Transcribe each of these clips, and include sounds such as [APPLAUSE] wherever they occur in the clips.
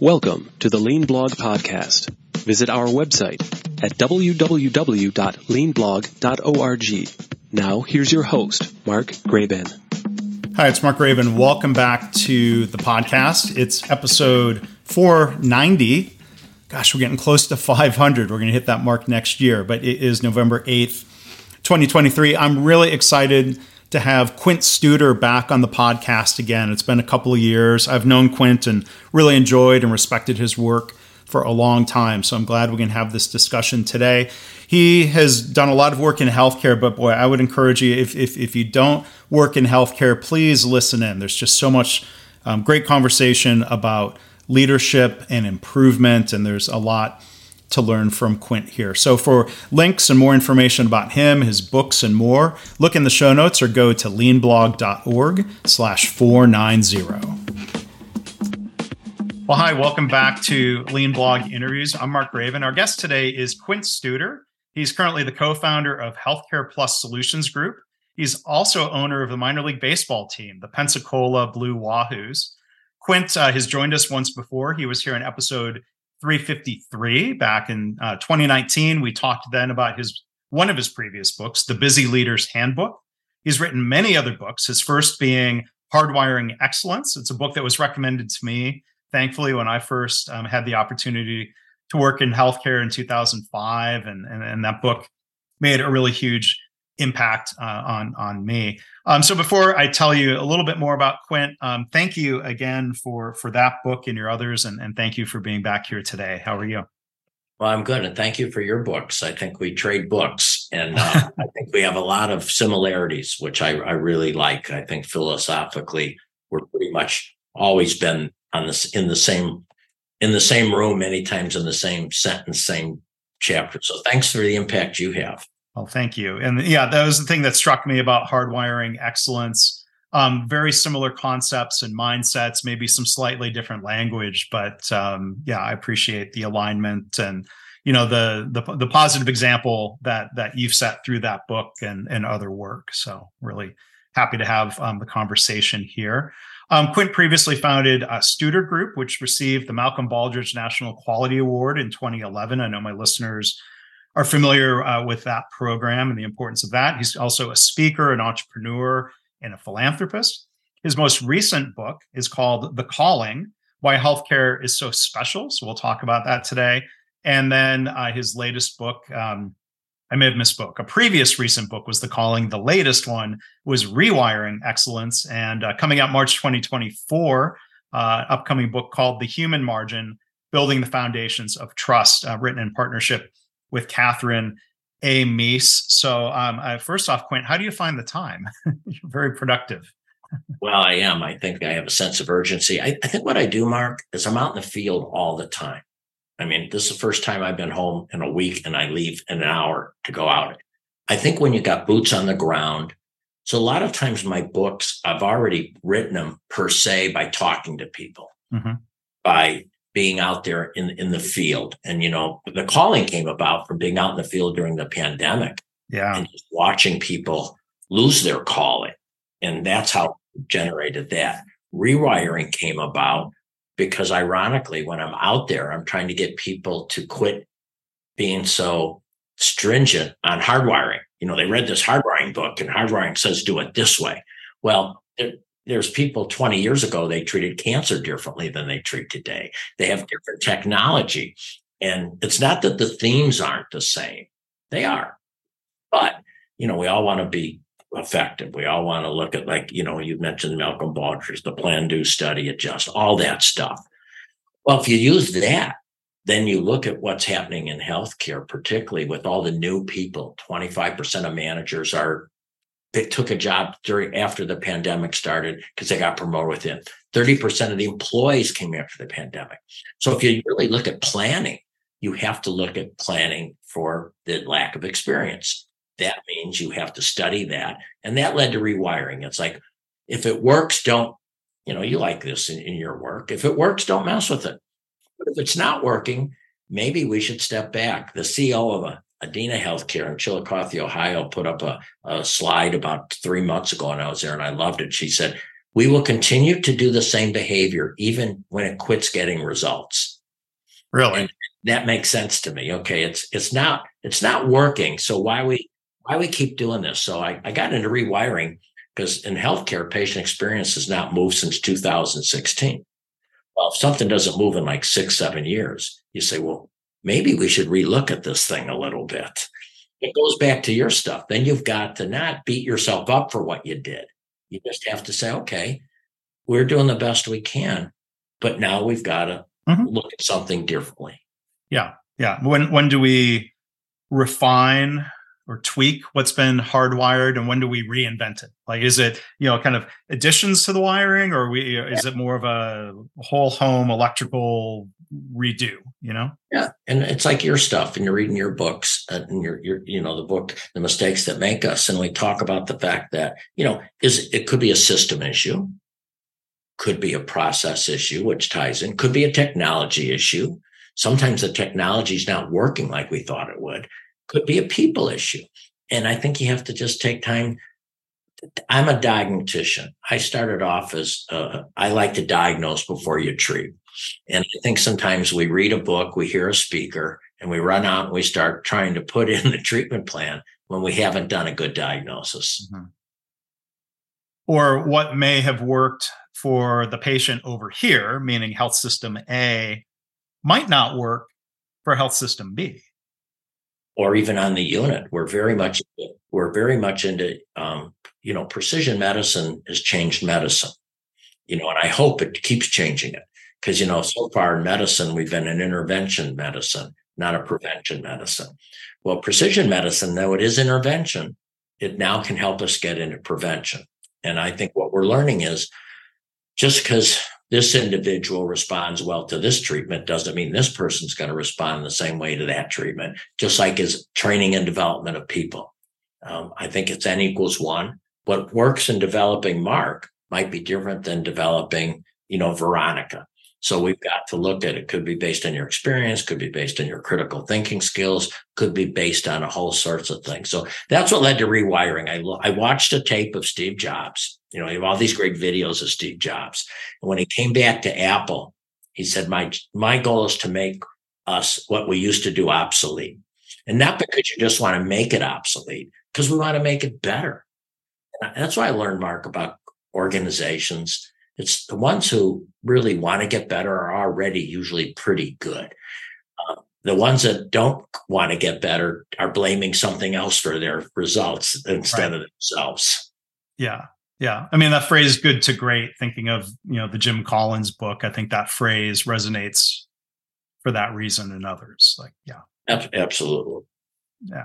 Welcome to the Lean Blog Podcast. Visit our website at www.leanblog.org. Now, here's your host, Mark Graban. Hi, it's Mark Graban. Welcome back to the podcast. It's episode 490. Gosh, we're getting close to 500. We're going to hit that mark next year, but it is November 8th, 2023. I'm really excited to have Quint Studer back on the podcast again. It's been a couple of years. I've known Quint and really enjoyed and respected his work for a long time. So I'm glad we can have this discussion today. He has done a lot of work in healthcare, but boy, I would encourage you if, if, if you don't work in healthcare, please listen in. There's just so much um, great conversation about leadership and improvement, and there's a lot to learn from Quint here. So for links and more information about him, his books, and more, look in the show notes or go to leanblog.org slash 490. Well, hi, welcome back to Lean Blog Interviews. I'm Mark Graban. Our guest today is Quint Studer. He's currently the co-founder of Healthcare Plus Solutions Group. He's also owner of the minor league baseball team, the Pensacola Blue Wahoos. Quint uh, has joined us once before. He was here in episode 353 back in uh, 2019. We talked then about his one of his previous books, The Busy Leader's Handbook. He's written many other books, his first being Hardwiring Excellence. It's a book that was recommended to me, thankfully, when I first um, had the opportunity to work in healthcare in 2005. And, and, and that book made a really huge impact uh, on on me. Um, so before I tell you a little bit more about Quint, um, thank you again for for that book and your others, and, and thank you for being back here today. How are you? Well, I'm good, and thank you for your books. I think we trade books, and uh, [LAUGHS] I think we have a lot of similarities, which I, I really like. I think philosophically, we're pretty much always been on this in the same in the same room many times in the same sentence, same chapter. So thanks for the impact you have. Oh, thank you. And yeah, that was the thing that struck me about hardwiring excellence. Um, very similar concepts and mindsets, maybe some slightly different language, but um, yeah, I appreciate the alignment and you know the the the positive example that that you've set through that book and and other work. So really happy to have um, the conversation here. Um, Quint previously founded a Studer Group, which received the Malcolm Baldrige National Quality Award in 2011. I know my listeners are familiar uh, with that program and the importance of that. He's also a speaker, an entrepreneur, and a philanthropist. His most recent book is called The Calling Why Healthcare is So Special. So we'll talk about that today. And then uh, his latest book, um, I may have misspoke. A previous recent book was The Calling. The latest one was Rewiring Excellence. And uh, coming out March 2024, uh, upcoming book called The Human Margin Building the Foundations of Trust, uh, written in partnership with Katherine A. Meese. So, um, uh, first off, Quint, how do you find the time? [LAUGHS] You're very productive. well, I am. I think I have a sense of urgency. I, I, think what I do, Mark, is I'm out in the field all the time. I mean, this is the first time I've been home in a week and I leave in an hour to go out. I think when you got boots on the ground, so a lot of times my books, I've already written them per se by talking to people, mm-hmm. by being out there in in the field. And you know, the calling came about from being out in the field during the pandemic. Yeah. And just watching people lose their calling. And that's how generated that. Rewiring came about because ironically, when I'm out there, I'm trying to get people to quit being so stringent on hardwiring. You know, they read this hardwiring book and hardwiring says do it this way. Well, there's people 20 years ago they treated cancer differently than they treat today. They have different technology. And it's not that the themes aren't the same. They are. But you know we all want to be effective. We all want to look at like you know you mentioned malcolm baldrige the plan do study adjust all that stuff. Well if you use that then you look at what's happening in healthcare particularly with all the new people. 25% of managers are they took a job during after the pandemic started because they got promoted within. 30% of the employees came after the pandemic. So if you really look at planning, you have to look at planning for the lack of experience. That means you have to study that. And that led to rewiring. It's like, if it works, don't, you know, you like this in, in your work. If it works, don't mess with it. But if it's not working, maybe we should step back. The CEO of a Adena Healthcare in Chillicothe, Ohio, put up a, a slide about three months ago, and I was there and I loved it. She said, we will continue to do the same behavior even when it quits getting results. Really? And that makes sense to me. Okay. It's, it's not, it's not working. So why we, why we keep doing this? So I, I got into rewiring because in healthcare, patient experience has not moved since 2016. Well, if something doesn't move in like six, seven years, you say, well, maybe we should relook at this thing a little bit. It goes back to your stuff. Then you've got to not beat yourself up for what you did. You just have to say, okay, we're doing the best we can, but now we've got to mm-hmm. look at something differently. Yeah. Yeah. When when do we refine or tweak what's been hardwired and when do we reinvent it? Like is it you know kind of additions to the wiring or we is it more of a whole home electrical redo you know? Yeah and it's like your stuff and you're reading your books uh, and your your you know the book the mistakes that make us and we talk about the fact that you know is it could be a system issue. Could be a process issue which ties in. Could be a technology issue. Sometimes the technology is not working like we thought it would could be a people issue. And I think you have to just take time. I'm a diagnostician. I started off as uh, I like to diagnose before you treat. And I think sometimes we read a book, we hear a speaker, and we run out and we start trying to put in the treatment plan when we haven't done a good diagnosis. Mm-hmm. Or what may have worked for the patient over here, meaning health system A, might not work for health system B or even on the unit. We're very much we're very much into um, you know precision medicine has changed medicine. You know, and I hope it keeps changing it because you know so far in medicine we've been an intervention medicine, not a prevention medicine. Well, precision medicine, though it is intervention, it now can help us get into prevention. And I think what we're learning is just because this individual responds well to this treatment doesn't mean this person's going to respond the same way to that treatment, just like as training and development of people. Um, I think it's N equals one. What works in developing Mark might be different than developing, you know, Veronica. So we've got to look at it. Could be based on your experience, could be based on your critical thinking skills, could be based on a whole sorts of things. So that's what led to rewiring. I, I watched a tape of Steve Jobs. You know, you have all these great videos of Steve Jobs. And when he came back to Apple, he said, my, my goal is to make us what we used to do obsolete. And not because you just want to make it obsolete, because we want to make it better. And that's why I learned, Mark, about organizations it's the ones who really want to get better are already usually pretty good. Uh, the ones that don't want to get better are blaming something else for their results instead right. of themselves. Yeah. Yeah. I mean, that phrase good to great, thinking of, you know, the Jim Collins book, I think that phrase resonates for that reason and others. Like, yeah. Absolutely. Yeah.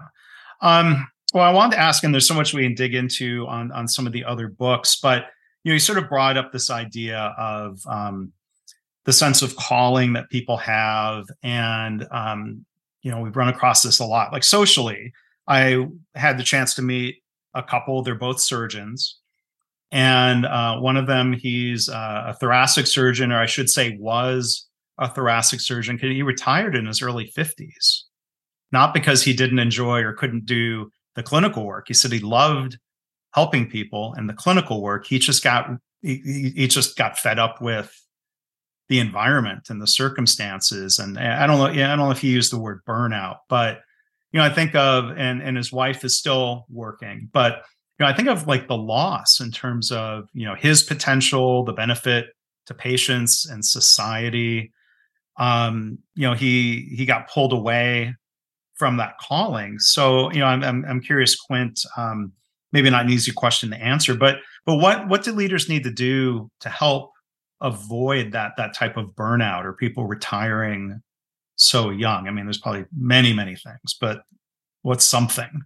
Um, well, I wanted to ask, and there's so much we can dig into on on some of the other books, but you know, you sort of brought up this idea of um, the sense of calling that people have, and um, you know, we've run across this a lot. Like socially, I had the chance to meet a couple. They're both surgeons, and uh, one of them, he's uh, a thoracic surgeon, or I should say, was a thoracic surgeon. because He retired in his early fifties, not because he didn't enjoy or couldn't do the clinical work. He said he loved helping people and the clinical work he just got he, he just got fed up with the environment and the circumstances and i don't know yeah i don't know if he used the word burnout but you know i think of and and his wife is still working but you know i think of like the loss in terms of you know his potential the benefit to patients and society um you know he he got pulled away from that calling so you know i'm i'm, I'm curious quint um maybe not an easy question to answer, but but what what do leaders need to do to help avoid that that type of burnout or people retiring so young? I mean, there's probably many many things, but what's something?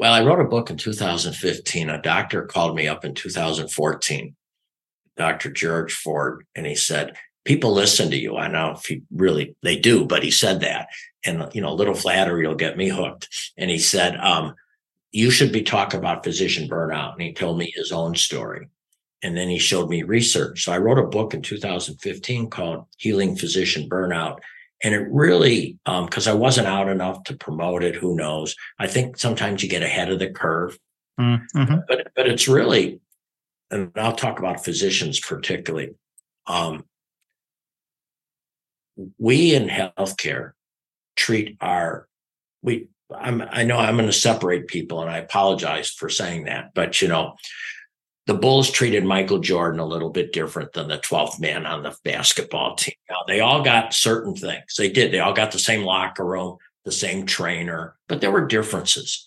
Well, I wrote a book in 2015. A doctor called me up in 2014, Dr. George Ford, and he said, People listen to you. I know if he really they do, but he said that. And you know, a little flattery will get me hooked. And he said, um, you should be talking about physician burnout. And he told me his own story. And then he showed me research. So I wrote a book in 2015 called Healing Physician Burnout. And it really, because um, I wasn't out enough to promote it, who knows? I think sometimes you get ahead of the curve. Mm-hmm. But but it's really and I'll talk about physicians particularly. Um, we in healthcare treat our we I'm, I know I'm going to separate people, and I apologize for saying that, but you know, the Bulls treated Michael Jordan a little bit different than the 12th man on the basketball team. Now, they all got certain things. They did. They all got the same locker room, the same trainer, but there were differences.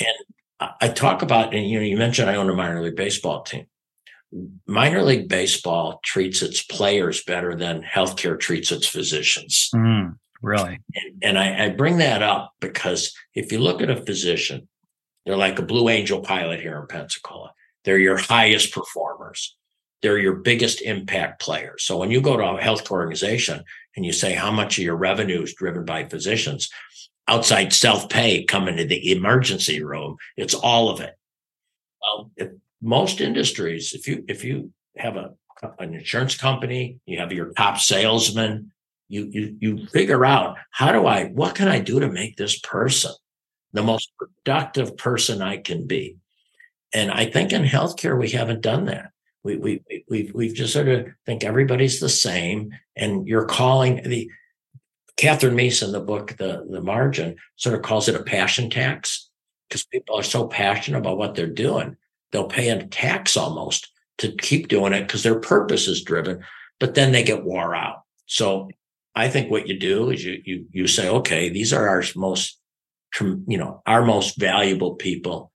And I talk about, and you know, you mentioned I own a minor league baseball team. Minor league baseball treats its players better than healthcare treats its physicians. Mm. Really? And, and I, I bring that up because if you look at a physician, they're like a Blue Angel pilot here in Pensacola. They're your highest performers. They're your biggest impact players. So when you go to a health organization and you say how much of your revenue is driven by physicians, outside self-pay coming to the emergency room, it's all of it. Well, if most industries, if you if you have a an insurance company, you have your top salesman, you you you figure out how do I what can I do to make this person the most productive person I can be. And I think in healthcare we haven't done that. We we we've we've just sort of think everybody's the same, and you're calling the Katherine Meese in the book the the margin sort of calls it a passion tax because people are so passionate about what they're doing they'll pay a tax almost to keep doing it because their purpose is driven, but then they get wore out. So I think what you do is you you you say, okay, these are our most, you know, our most valuable people.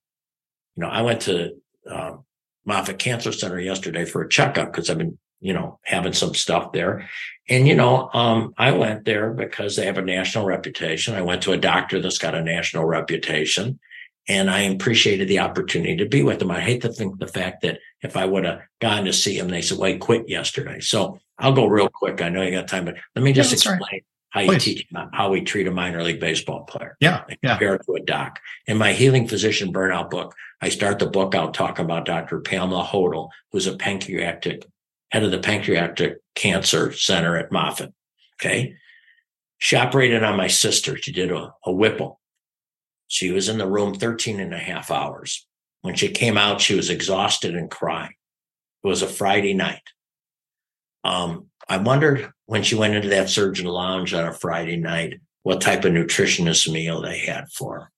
You know, I went to um, Moffitt Cancer Center yesterday for a checkup because I've been, you know, having some stuff there, and you know, um, I went there because they have a national reputation. I went to a doctor that's got a national reputation, and I appreciated the opportunity to be with them. I hate to think the fact that if I would have gone to see him, they said, "Well, he quit yesterday." So I'll go real quick. I know you got time, but let me just yeah, explain right. How you Please. teach how we treat a minor league baseball player. Yeah, yeah. Compare to a doc. In my Healing Physician Burnout book, I start the book out talking about Dr. Pamela Hodul, who's a pancreatic head of the pancreatic cancer center at Moffitt. Okay. She operated on my sister. She did a, a Whipple she was in the room 13 and a half hours. When she came out, she was exhausted and crying. It was a Friday night. Um, I wondered when she went into that surgeon lounge on a Friday night what type of nutritionist meal they had for her.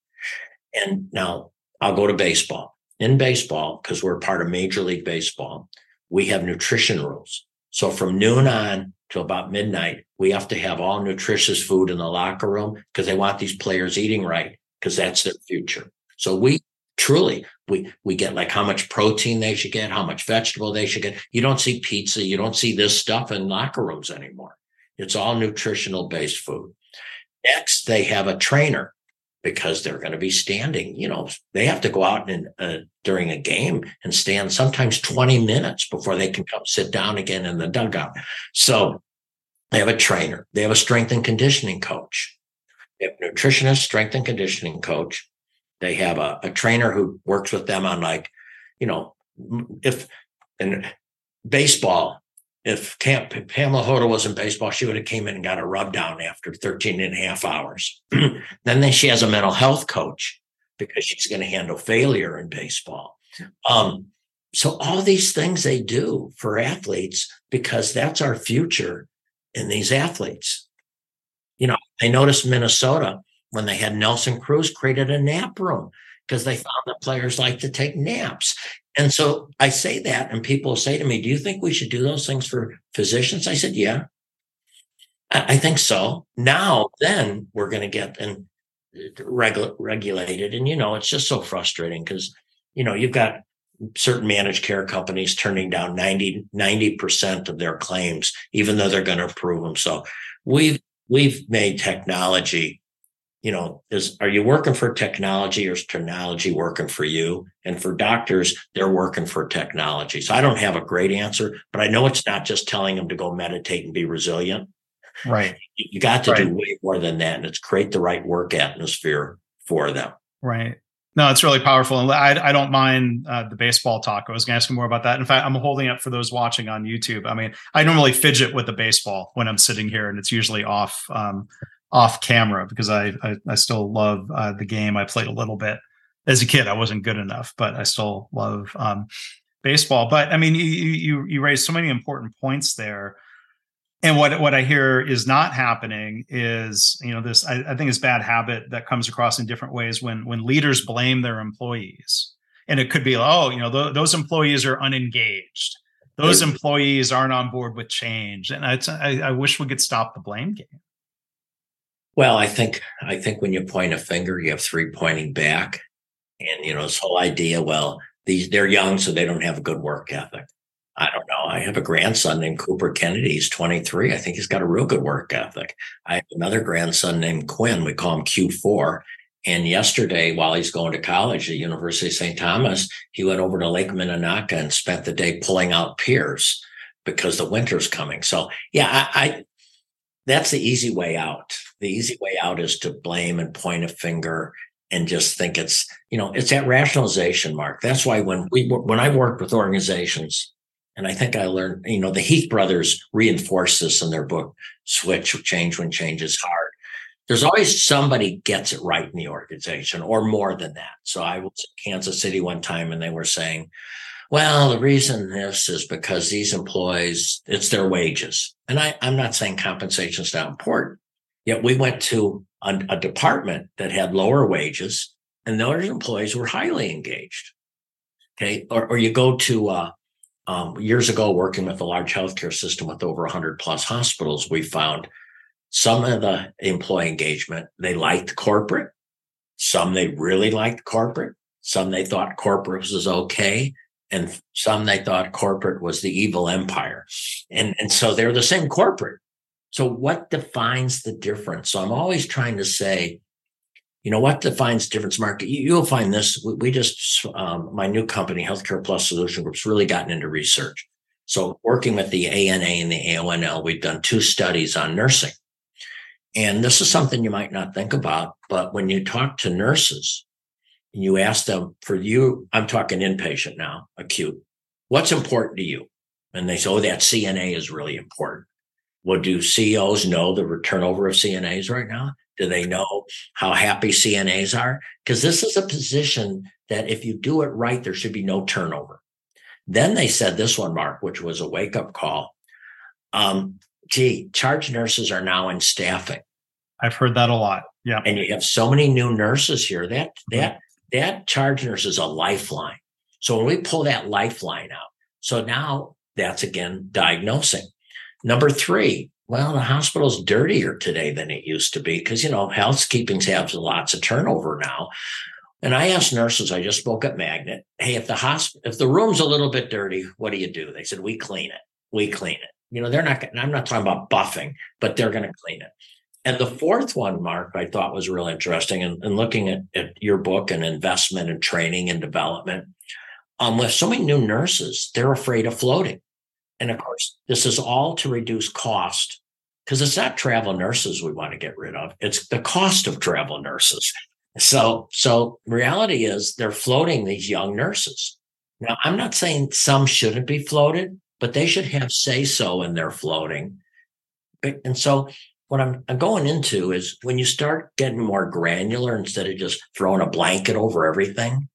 And now I'll go to baseball. In baseball, because we're part of Major League Baseball, we have nutrition rules. So from noon on till about midnight, we have to have all nutritious food in the locker room because they want these players eating right because that's their future. So we truly we we get like how much protein they should get, how much vegetable they should get. You don't see pizza, you don't see this stuff in locker rooms anymore. It's all nutritional based food. Next, they have a trainer because they're going to be standing. You know, they have to go out and uh, during a game and stand sometimes 20 minutes before they can come sit down again in the dugout. So they have a trainer. They have a strength and conditioning coach. They have nutritionist, strength and conditioning coach. They have a, a trainer who works with them on like, you know, if in baseball, if Camp, Pamela Hodul was in baseball, she would have came in and got a rub down after 13 and a half hours. [CLEARS THROAT] then she has a mental health coach because she's going to handle failure in baseball. Um, so all these things they do for athletes because that's our future in these athletes. You know, I noticed Minnesota when they had Nelson Cruz created a nap room because they found that players like to take naps. And so I say that, and people say to me, Do you think we should do those things for physicians? I said, Yeah, I, think so. Now, then we're going to get and uh, regu- regulated. And, you know, it's just so frustrating because, you know, you've got certain managed care companies turning down 90, 90% of their claims, even though they're going to approve them. So we've we've made technology you know is are you working for technology or is technology working for you and for doctors they're working for technology so i don't have a great answer but i know it's not just telling them to go meditate and be resilient right you, got to right. do way more than that and it's create the right work atmosphere for them right no, it's really powerful. And I, I don't mind uh, the baseball talk. I was going to ask you more about that. In fact, I'm holding up for those watching on YouTube. I mean, I normally fidget with the baseball when I'm sitting here, and it's usually off um, off camera because I I, I still love uh, the game. I played a little bit as a kid. I wasn't good enough, but I still love um, baseball. But I mean, you you you raised so many important points there. And what what I hear is not happening is you know this I, I think is bad habit that comes across in different ways when when leaders blame their employees and it could be oh you know th- those employees are unengaged those employees aren't on board with change and I, I wish we could stop the blame game well i think i think when you point a finger you have three pointing back and you know this whole idea well these they're young so they don't have a good work ethic I don't know. I have a grandson named Cooper Kennedy. He's 23. I think he's got a real good work ethic. I have another grandson named Quinn. We call him Q4. And yesterday, while he's going to college at University of St. Thomas, he went over to Lake Minnetonka and spent the day pulling out piers because the winter's coming. So yeah, I, I that's the easy way out. The mm-hmm. easy way out is to blame and point a finger and just think it's you know it's that rationalization mark. That's why when we when I worked with organizations, and I think I learned you know the Heath brothers reinforce this in their book Switch Change When Change Is Hard there's always somebody gets it right in the organization or more than that. So I was in Kansas City one time and they were saying, well, the reason this is because these employees, it's their wages. And I, I'm not saying compensation is not important. Yet we went to a, a department that had lower wages and those employees were highly engaged. Okay. Or, or you go to, uh, um, years ago, working with a large healthcare system with over 100 plus hospitals, we found some of the employee engagement, they liked corporate. Some they really liked corporate. Some they thought corporate was okay. And some they thought corporate was the evil empire. And, and so they're the same corporate. So what defines the difference? So I'm always trying to say, you know, what defines difference market? You'll find this. We just, um, my new company, Healthcare Plus Solution Group's really gotten into research. So working with the ANA and the AONL, we've done two studies on nursing. And this is something you might not think about, but when you talk to nurses and you ask them for you, I'm talking inpatient now, acute, what's important to you? And they say, oh, that CNA is really important. Well, do CEOs know the turnover of CNAs right now? Do they know how happy CNAs are? Because this is a position that if you do it right, there should be no turnover. Then they said this one, Mark, which was a wake up call. Um, gee, charge nurses are now in staffing. I've heard that a lot. Yeah. And you have so many new nurses here. That that that charge nurse is a lifeline. So when we pull that lifeline out, so now that's again diagnosing. Number three, well, the hospital's dirtier today than it used to be because you know housekeeping has lots of turnover now. And I asked nurses, I just spoke at Magnet, hey, if the hospital, if the room's a little bit dirty, what do you do? They said, we clean it. We clean it. You know, they're not, I'm not talking about buffing, but they're going to clean it. And the fourth one, Mark, I thought was really interesting. And, and looking at, at, your book and investment and training and development, um, with so many new nurses, they're afraid of floating. And of course, this is all to reduce cost because it's not travel nurses we want to get rid of. It's the cost of travel nurses. So, so reality is they're floating these young nurses. Now, I'm not saying some shouldn't be floated, but they should have say so in their floating. And so what I'm, I'm going into is when you start getting more granular instead of just throwing a blanket over everything,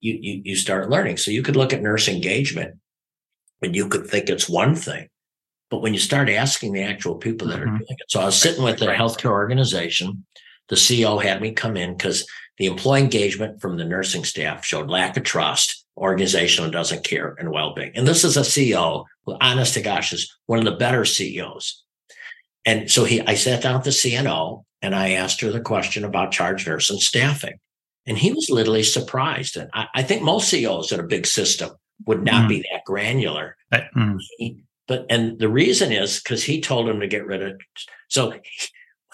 you, you, you start learning. So you could look at nurse engagement and you could think it's one thing. But when you start asking the actual people that mm-hmm. are doing it, so I was sitting with a healthcare organization. The CEO had me come in because the employee engagement from the nursing staff showed lack of trust organizational doesn't care and well-being. And this is a CEO who, honest to gosh, is one of the better CEOs. And so he, I sat down with the CNO and I asked her the question about charge nurse and staffing. And he was literally surprised. And I, I think most CEOs in a big system would not mm. be that granular. Mm. He, but and the reason is because he told him to get rid of so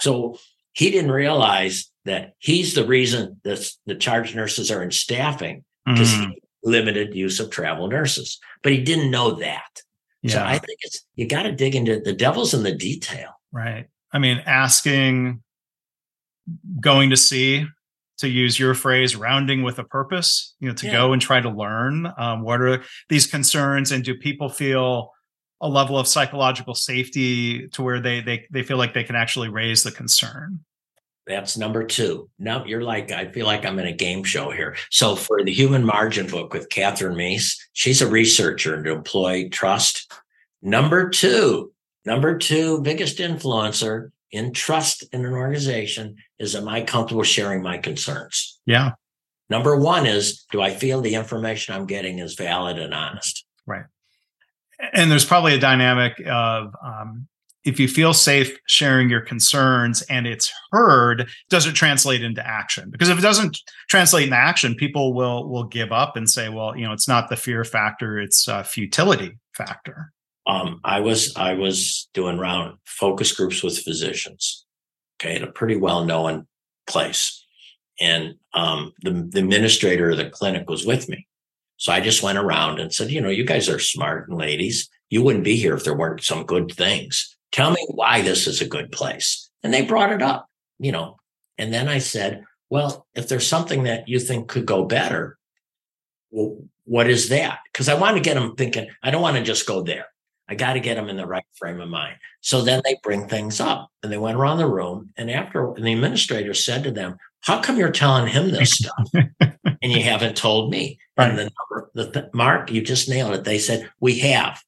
so he didn't realize that he's the reason that the charge nurses are in staffing because mm. limited use of travel nurses, but he didn't know that. Yeah. So I think it's you got to dig into the devil's in the detail. Right. I mean, asking, going to see, to use your phrase, rounding with a purpose. You know, to yeah. go and try to learn um, what are these concerns, and do people feel a level of psychological safety to where they they they feel like they can actually raise the concern. That's number two. Now you're like, I feel like I'm in a game show here. So for the human margin book with Katherine Meese, she's a researcher to employ trust. Number two, number two, biggest influencer in trust in an organization is am I comfortable sharing my concerns? Yeah. Number one is do I feel the information I'm getting is valid and honest? Right. And there's probably a dynamic of um, if you feel safe sharing your concerns and it's heard, does it translate into action? Because if it doesn't translate into action, people will will give up and say, well, you know, it's not the fear factor, it's a futility factor. Um, I was I was doing round focus groups with physicians, okay, at a pretty well known place, and um, the the administrator of the clinic was with me, so I just went around and said, you know, you guys are smart ladies. You wouldn't be here if there weren't some good things. Tell me why this is a good place. And they brought it up, you know. And then I said, well, if there's something that you think could go better, well, what is that? Because I want to get them thinking, I don't want to just go there. I got to get them in the right frame of mind. So then they bring things up and they went around the room. And after and the administrator said to them, How come you're telling him this [LAUGHS] stuff? and you haven't told me? Right. And the number, the, the, Mark, you just nailed it. They said, We have.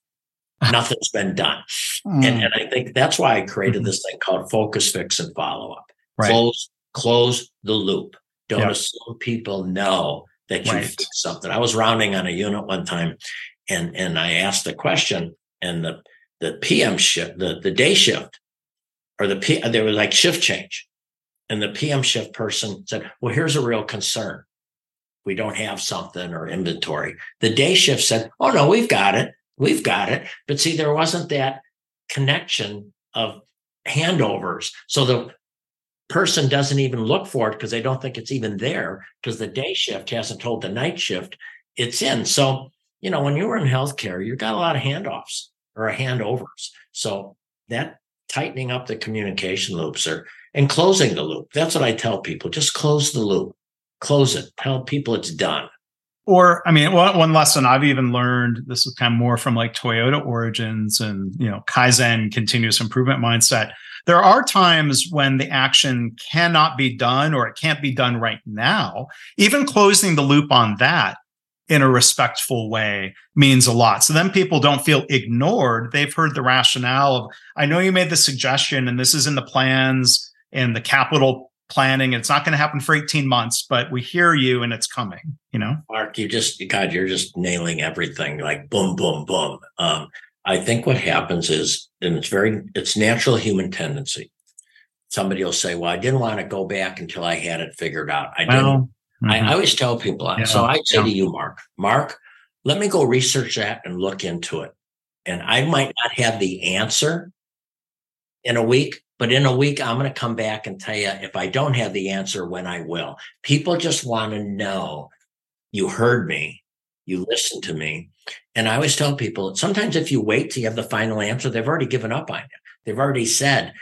[LAUGHS] Nothing's been done. Mm. And, and, I think that's why I created mm-hmm. this thing called focus, fix, and follow up. Right. Close, close the loop. Don't yep. assume people know that you right. fixed something. I was rounding on a unit one time and, and I asked the question and the, the PM shift, the, the day shift or the P, there was like shift change. And the PM shift person said, well, here's a real concern. We don't have something or inventory. The day shift said, oh no, we've got it. We've got it. But see, there wasn't that connection of handovers. So the person doesn't even look for it because they don't think it's even there because the day shift hasn't told the night shift it's in. So, you know, when you were in healthcare, you got a lot of handoffs or handovers. So that tightening up the communication loops or and closing the loop. That's what I tell people. Just close the loop. Close it. Tell people it's done or I mean, one, lesson I've even learned, this is kind of more from like Toyota origins and, you know, Kaizen continuous improvement mindset. There are times when the action cannot be done or it can't be done right now. Even closing the loop on that in a respectful way means a lot. So then people don't feel ignored. They've heard the rationale of, I know you made the suggestion and this is in the plans and the capital planning. It's not going to happen for 18 months, but we hear you and it's coming, you know? Mark, you just, God, you're just nailing everything like boom, boom, boom. Um, I think what happens is, and it's very, it's natural human tendency. Somebody will say, well, I didn't want to go back until I had it figured out. I didn't. Mm-hmm. I, I, always tell people, yeah, so I say yeah. to you, Mark, Mark, let me go research that and look into it. And I might not have the answer in a week, but in a week, I'm going to come back and tell you if I don't have the answer when I will. People just want to know you heard me, you listened to me. And I always tell people sometimes if you wait till you have the final answer, they've already given up on you. They've already said.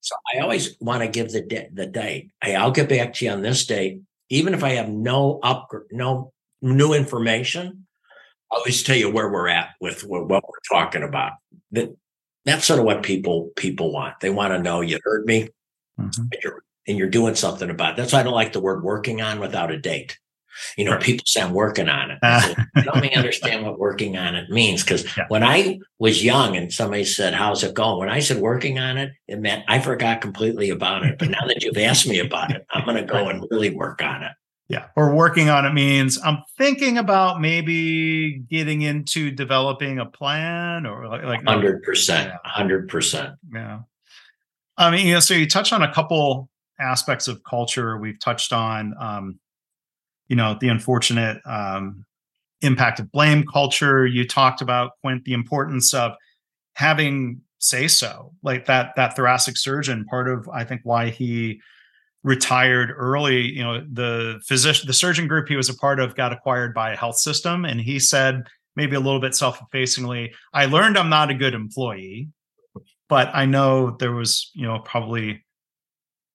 So I always want to give the the date. Hey, I'll get back to you on this date, even if I have no up no new information. i'll always tell you where we're at with what we're talking about. That that's sort of what people people want. They want to know you heard me, mm-hmm. and, you're, and you're doing something about it. That's why I don't like the word working on without a date. You know, right. people say I'm working on it. [LAUGHS] Uh, Let me understand what working on it means. Because yeah. when I was young and somebody said, How's it going? When I said working on it, it meant I forgot completely about it. But now that you've asked me about it, I'm going to go and really work on it. Yeah. Or working on it means I'm thinking about maybe getting into developing a plan or like, like 100%. 100%. Yeah. I mean, you know, so you touch on a couple aspects of culture. We've touched on, um, you know, the unfortunate um, impact of blame culture. You talked about Quint the importance of having say so, like that that thoracic surgeon. Part of I think why he retired early you know the physician the surgeon group he was a part of got acquired by a health system and he said maybe a little bit self-effacingly i learned i'm not a good employee but i know there was you know probably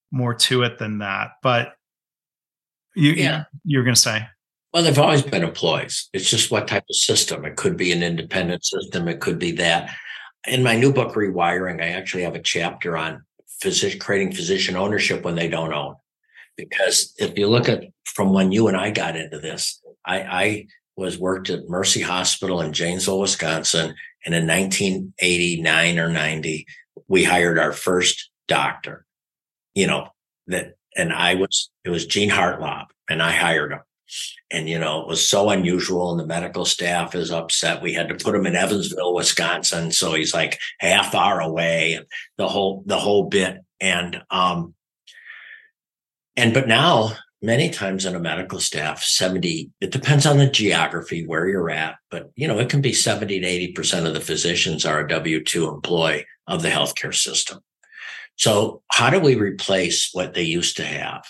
more to it than that but you yeah. you're going to say? Well they've always been employees. It's just what type of system. It could be an independent system. It could be that. In my new book rewiring i actually have a chapter on physician creating physician ownership when they don't own. Because if you look at from when you and I got into this, I, I was worked at Mercy Hospital in Janesville, Wisconsin, and in 1989 or 90, we hired our first doctor. You know that, and I was it was Gene Hartlob, and I hired him. And you know, it was so unusual, and the medical staff is upset. We had to put him in Evansville, Wisconsin, so he's like half hour away, the whole the whole bit. And um, and but now many times in a medical staff 70 it depends on the geography where you're at but you know it can be 70 to 80% of the physicians are a w2 employee of the healthcare system so how do we replace what they used to have?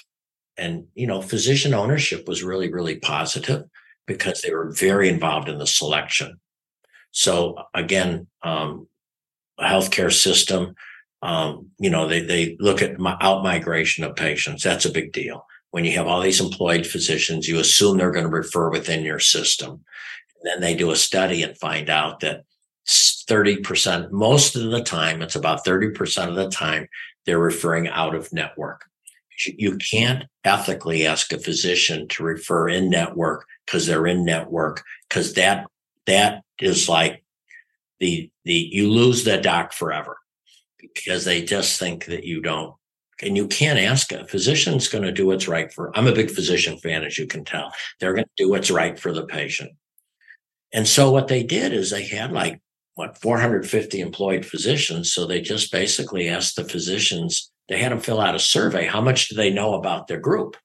And you know physician ownership was really really positive because they were very involved in the selection. So again um, a healthcare system um, you know they, they look at out migration of patients. That's a big deal. When you have all these employed physicians, you assume they're going to refer within your system. And then they do a study and find out that 30%, most of the time, it's about 30% of the time, they're referring out of network. You can't ethically ask a physician to refer in network because they're in network, because that that is like the the you lose the doc forever because they just think that you don't. And you can't ask a physician's going to do what's right for i'm a big physician fan as you can tell. They're going to do what's right for the patient. And so what they did is they had like what 450 employed physicians so they just basically asked the physicians they had them fill out a survey how much do they know about their group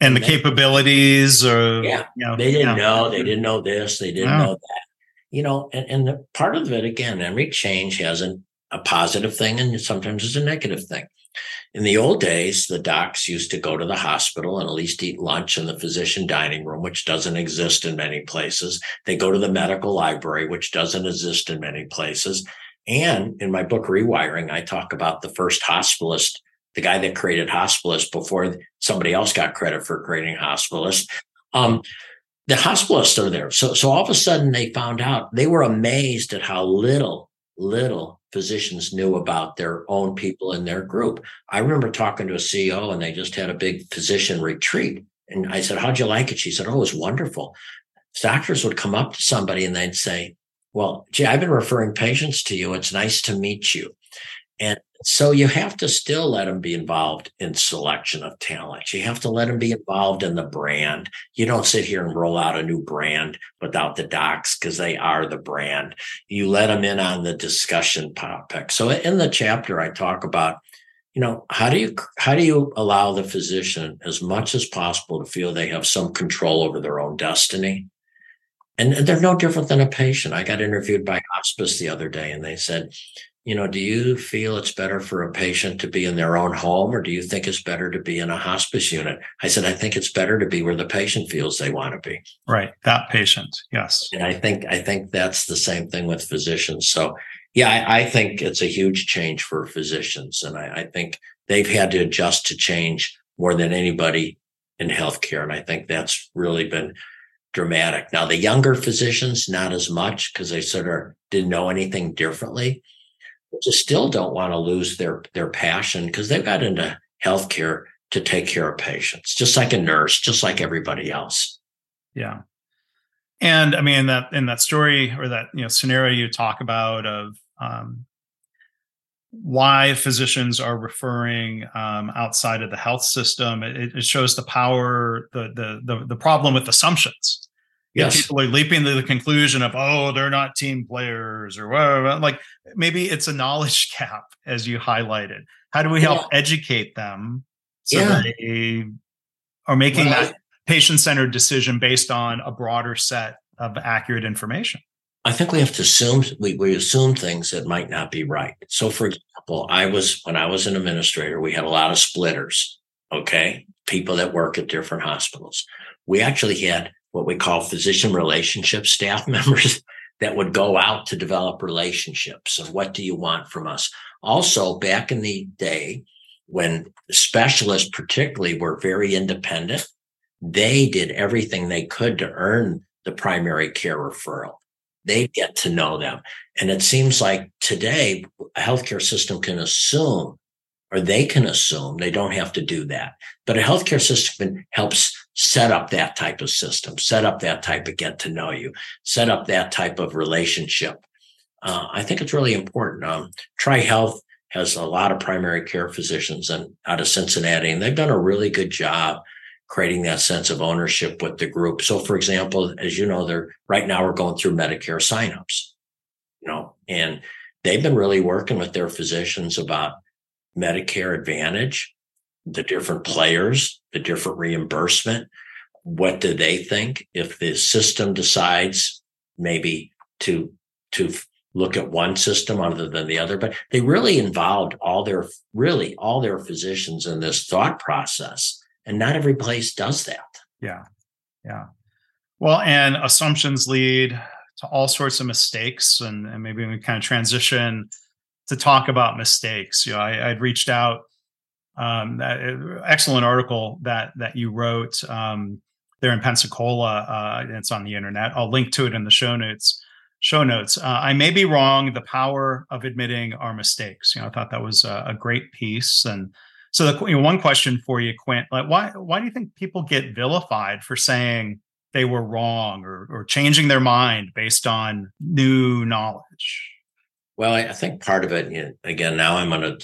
and the they, capabilities or yeah you know, they didn't yeah. know they didn't know this they didn't know that you know and, and the part of it again every change has an a positive thing and sometimes it's a negative thing. In the old days, the docs used to go to the hospital and at least eat lunch in the physician dining room, which doesn't exist in many places. They go to the medical library, which doesn't exist in many places. And in my book, Rewiring, I talk about the first hospitalist, the guy that created hospitalist before somebody else got credit for creating hospitalist. Um, the hospitalists are there. So, so all of a sudden they found out they were amazed at how little, little physicians knew about their own people in their group. I remember talking to a CEO and they just had a big physician retreat. And I said, How'd you like it? She said, Oh, it was wonderful. Doctors would come up to somebody and they'd say, Well, gee, I've been referring patients to you. It's nice to meet you. And so you have to still let them be involved in selection of talent. You have to let them be involved in the brand. You don't sit here and roll out a new brand without the docs because they are the brand. You let them in on the discussion topic. So in the chapter, I talk about, you know, how do you how do you allow the physician as much as possible to feel they have some control over their own destiny? And they're no different than a patient. I got interviewed by hospice the other day, and they said, you know, do you feel it's better for a patient to be in their own home or do you think it's better to be in a hospice unit? I said, I think it's better to be where the patient feels they want to be. Right. That patient. Yes. And I think, I think that's the same thing with physicians. So yeah, I, I think it's a huge change for physicians. And I, I think they've had to adjust to change more than anybody in healthcare. And I think that's really been dramatic. Now, the younger physicians, not as much because they sort of didn't know anything differently still don't want to lose their their passion because they've got into healthcare to take care of patients, just like a nurse, just like everybody else. Yeah. And I mean that in that story or that you know scenario you talk about of um, why physicians are referring um, outside of the health system, it, it shows the power, the, the the the problem with assumptions Yes. People are leaping to the conclusion of, oh, they're not team players or whatever. Like maybe it's a knowledge [LAUGHS] gap, as you highlighted. How do we help yeah. educate them so yeah. they are making well, that patient centered decision based on a broader set of accurate information? I think we have to assume we, we assume things that might not be right. So, for example, I was when I was an administrator, we had a lot of splitters. Okay, people that work at different hospitals. We actually had what we call physician relationship staff [LAUGHS] members that would go out to develop relationships and what do you want from us also back in the day when specialists particularly were very independent they did everything they could to earn the primary care referral they get to know them. And it seems like today a healthcare system can assume or they can assume they don't have to do that. But a healthcare system helps set up that type of system, set up that type of get to know you, set up that type of relationship. Uh, I think it's really important. Um, TriHealth has a lot of primary care physicians and out of Cincinnati, and they've done a really good job creating that sense of ownership with the group. So, for example, as you know, they're right now we're going through Medicare signups, you know, and they've been really working with their physicians about Medicare Advantage, the different players, the different reimbursement. What do they think if the system decides maybe to to look at one system other than the other? But they really involved all their really all their physicians in this thought process, and not every place does that. Yeah, yeah. Well, and assumptions lead to all sorts of mistakes, and, and maybe we kind of transition to talk about mistakes. You know, I, would reached out. Um, that uh, excellent article that that you wrote um, there in Pensacola. Uh, it's on the internet. I'll link to it in the show notes. Show notes. Uh, I may be wrong. The power of admitting our mistakes. You know, I thought that was a, a great piece. And so, the you know, one question for you, Quint, like why why do you think people get vilified for saying they were wrong or or changing their mind based on new knowledge? Well, I, think part of it, you know, again, now I'm on a,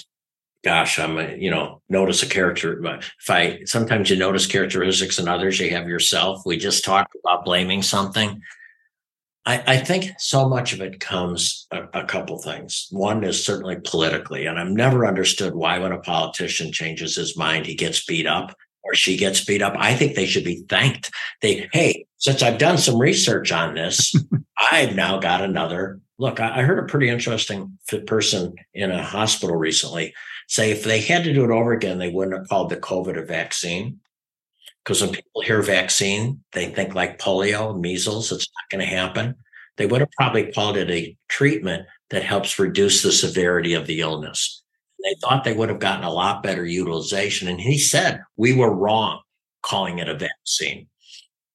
gosh, I'm a, you know, notice a character. If I, sometimes you notice characteristics in others, you have yourself. We just talked about blaming something. I, I think so much of it comes a, a couple things. One is certainly politically, and I've never understood why when a politician changes his mind, he gets beat up or she gets beat up. I think they should be thanked. They, hey, since I've done some research on this, [LAUGHS] I've now got another look, I, heard a pretty interesting person in a hospital recently say if they had to do it over again, they wouldn't have called the COVID a vaccine. Because when people hear vaccine, they think like polio, measles, it's not going to happen. They would have probably called it a treatment that helps reduce the severity of the illness. They thought they would have gotten a lot better utilization. And he said, we were wrong calling it a vaccine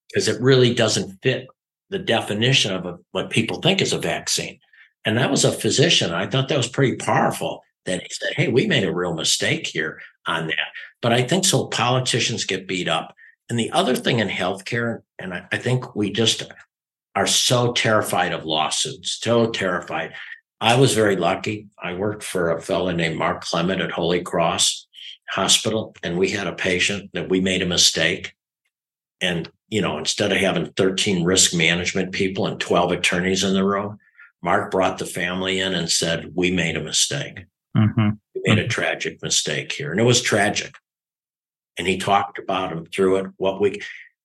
because it really doesn't fit the definition of a, what people think is a vaccine. And that was a physician. I thought that was pretty powerful that he said, Hey, we made a real mistake here on that. But I think so politicians get beat up. And the other thing in healthcare, and I, I think we just are so terrified of lawsuits, so terrified. I was very lucky. I worked for a fellow named Mark Clement at Holy Cross Hospital, and we had a patient that we made a mistake. And you know, instead of having 13 risk management people and 12 attorneys in the room, Mark brought the family in and said, We made a mistake. Mm-hmm. We made a tragic mistake here. And it was tragic. And he talked about him through it, what we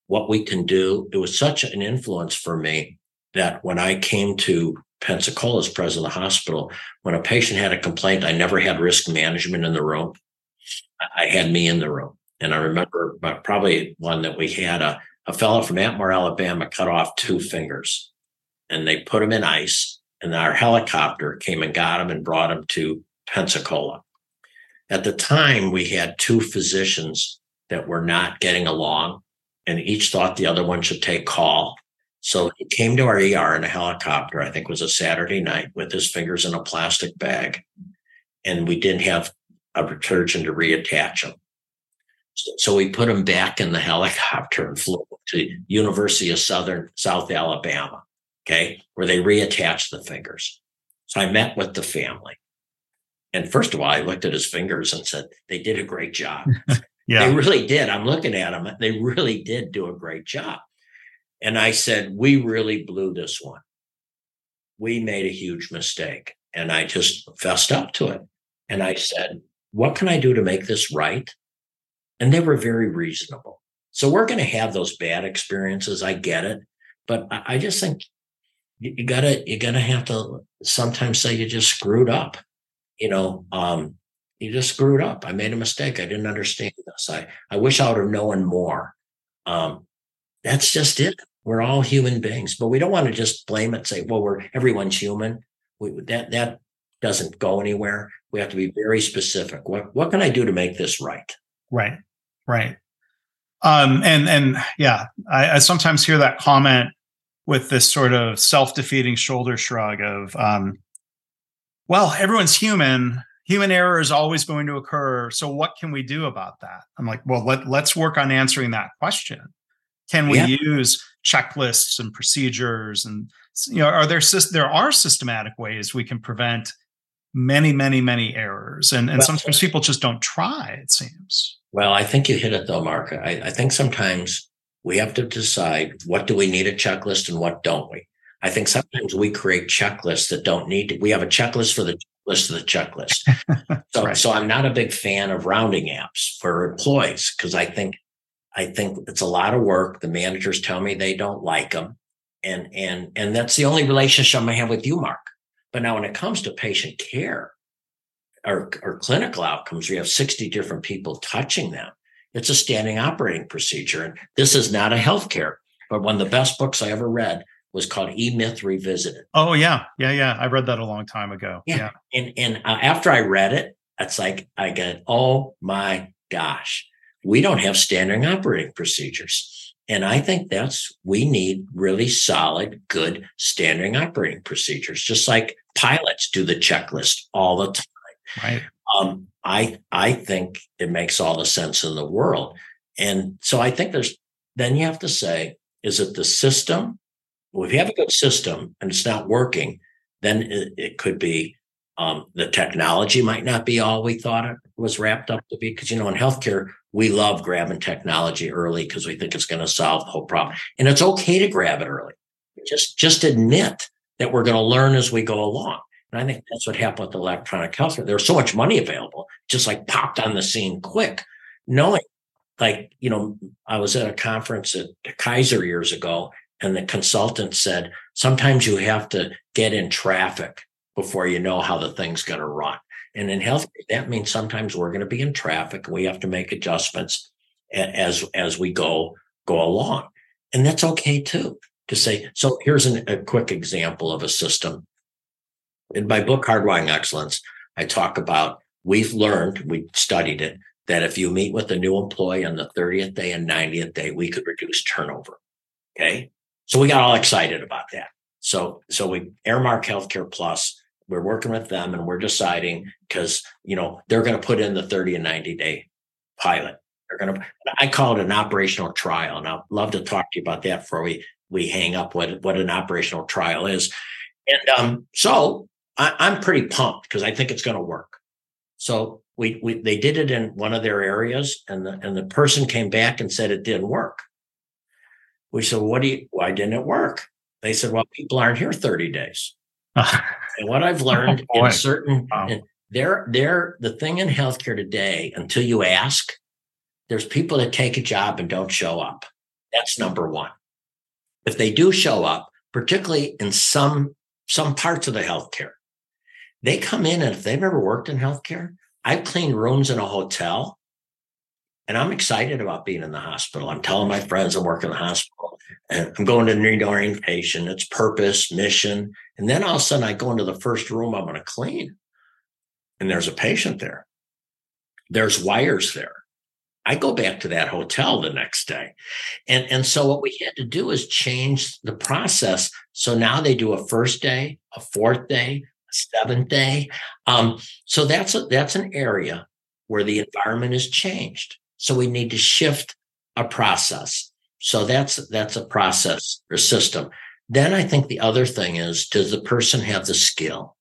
what we can do. It was such an influence for me that when I came to Pensacola as president of the hospital, when a patient had a complaint, I never had risk management in the room. I had me in the room. And I remember probably one that we had a a fellow from Atmore, Alabama cut off two fingers and they put him in ice. And our helicopter came and got him and brought him to Pensacola. At the time, we had two physicians that were not getting along, and each thought the other one should take call. So he came to our ER in a helicopter, I think it was a Saturday night, with his fingers in a plastic bag. And we didn't have a surgeon to reattach him. So we put him back in the helicopter and flew to University of Southern South Alabama, okay, where they reattached the fingers. So I met with the family. And first of all, I looked at his fingers and said, they did a great job. [LAUGHS] yeah. They really did. I'm looking at them. They really did do a great job. And I said, we really blew this one. We made a huge mistake. And I just fessed up to it. And I said, what can I do to make this right? and they were very reasonable. So we're going to have those bad experiences. I get it, but I, just think you, gotta you gotta have to sometimes say you just screwed up. You know, um, you just screwed up. I made a mistake. I didn't understand this. I I wish I would have known more. Um, that's just it. We're all human beings, but we don't want to just blame it. Say, well, we're everyone's human. We, that that doesn't go anywhere. We have to be very specific. What what can I do to make this right? Right. Right. Um, and and yeah, I, I sometimes hear that comment with this sort of self-defeating shoulder shrug of um, well everyone's human. Human error is always going to occur. So what can we do about that? I'm like well let, let's work on answering that question. Can we yeah. use checklists and procedures and you know are there there are systematic ways we can prevent many many many errors. And and well, sometimes people just don't try it seems. Well i think you hit it though mark. I, I think sometimes we have to decide what do we need a checklist and what don't we i think sometimes we create checklists that don't need to we have a checklist for the checklist of the checklist [LAUGHS] so right. so i'm not a big fan of rounding apps for employees because i think i think it's a lot of work the managers tell me they don't like them and and and that's the only relationship i have with you mark but now when it comes to patient care or, or clinical outcomes, we have 60 different people touching them. It's a standing operating procedure. And this is not a healthcare, but one of the best books I ever read was called E Myth Revisited. Oh yeah, yeah, yeah. I read that a long time ago. Yeah, yeah. and and uh, after I read it, it's like I get, oh my gosh, we don't have standard operating procedures, and I think that's we need really solid, good standard operating procedures, just like pilots do the checklist all the time. Right. Um, I I think it makes all the sense in the world. And so I think there's then you have to say, is it the system? Well, if you have a good system and it's not working, then it, it could be um, the technology might not be all we thought it was wrapped up to be. Because you know, in healthcare, we love grabbing technology early because we think it's going to solve the whole problem, and it's okay to grab it early. Just just admit that we're going to learn as we go along. And I think that's what happened with electronic health. There's so much money available, just like popped on the scene quick, knowing like, you know, I was at a conference at Kaiser years ago, and the consultant said, sometimes you have to get in traffic before you know how the thing's going to run. And in health, that means sometimes we're going to be in traffic and we have to make adjustments as, as we go, go along. And that's okay too to say, so here's an, a quick example of a system. In my book, Hardwiring Excellence, I talk about we've learned, we studied it, that if you meet with a new employee on the 30th day and 90th day, we could reduce turnover. Okay. So we got all excited about that. So, so we Aramark Healthcare Plus, we're working with them and we're deciding because, you know, they're going to put in the 30 and 90 day pilot. They're going to, I call it an operational trial. And I'd love to talk to you about that before we we hang up what what an operational trial is. And um, so I, am pretty pumped because I think it's going to work. So we, we they did it in one of their areas, and the and the person came back and said it didn't work. We said, "What do you? Why didn't it work?" They said, "Well, people aren't here 30 days." [LAUGHS] and what I've oh, learned oh, in certain wow. in, there, there, the thing in healthcare today, until you ask, there's people that take a job and don't show up. That's number one if they do show up, particularly in some some parts of the healthcare, they come in and if they've ever worked in healthcare, I've cleaned rooms in a hotel and I'm excited about being in the hospital. I'm telling my friends I work in the hospital and I'm going to need orientation. It's purpose, mission. And then all of a sudden I go into the first room I'm going to clean and there's a patient there. There's wires there. I go back to that hotel the next day. And, and so what we had to do is change the process. So now they do a first day, a fourth day, a seventh day. Um, so that's a, that's an area where the environment is changed. So we need to shift a process. So that's that's a process or system. Then I think the other thing is, does the person have the skill?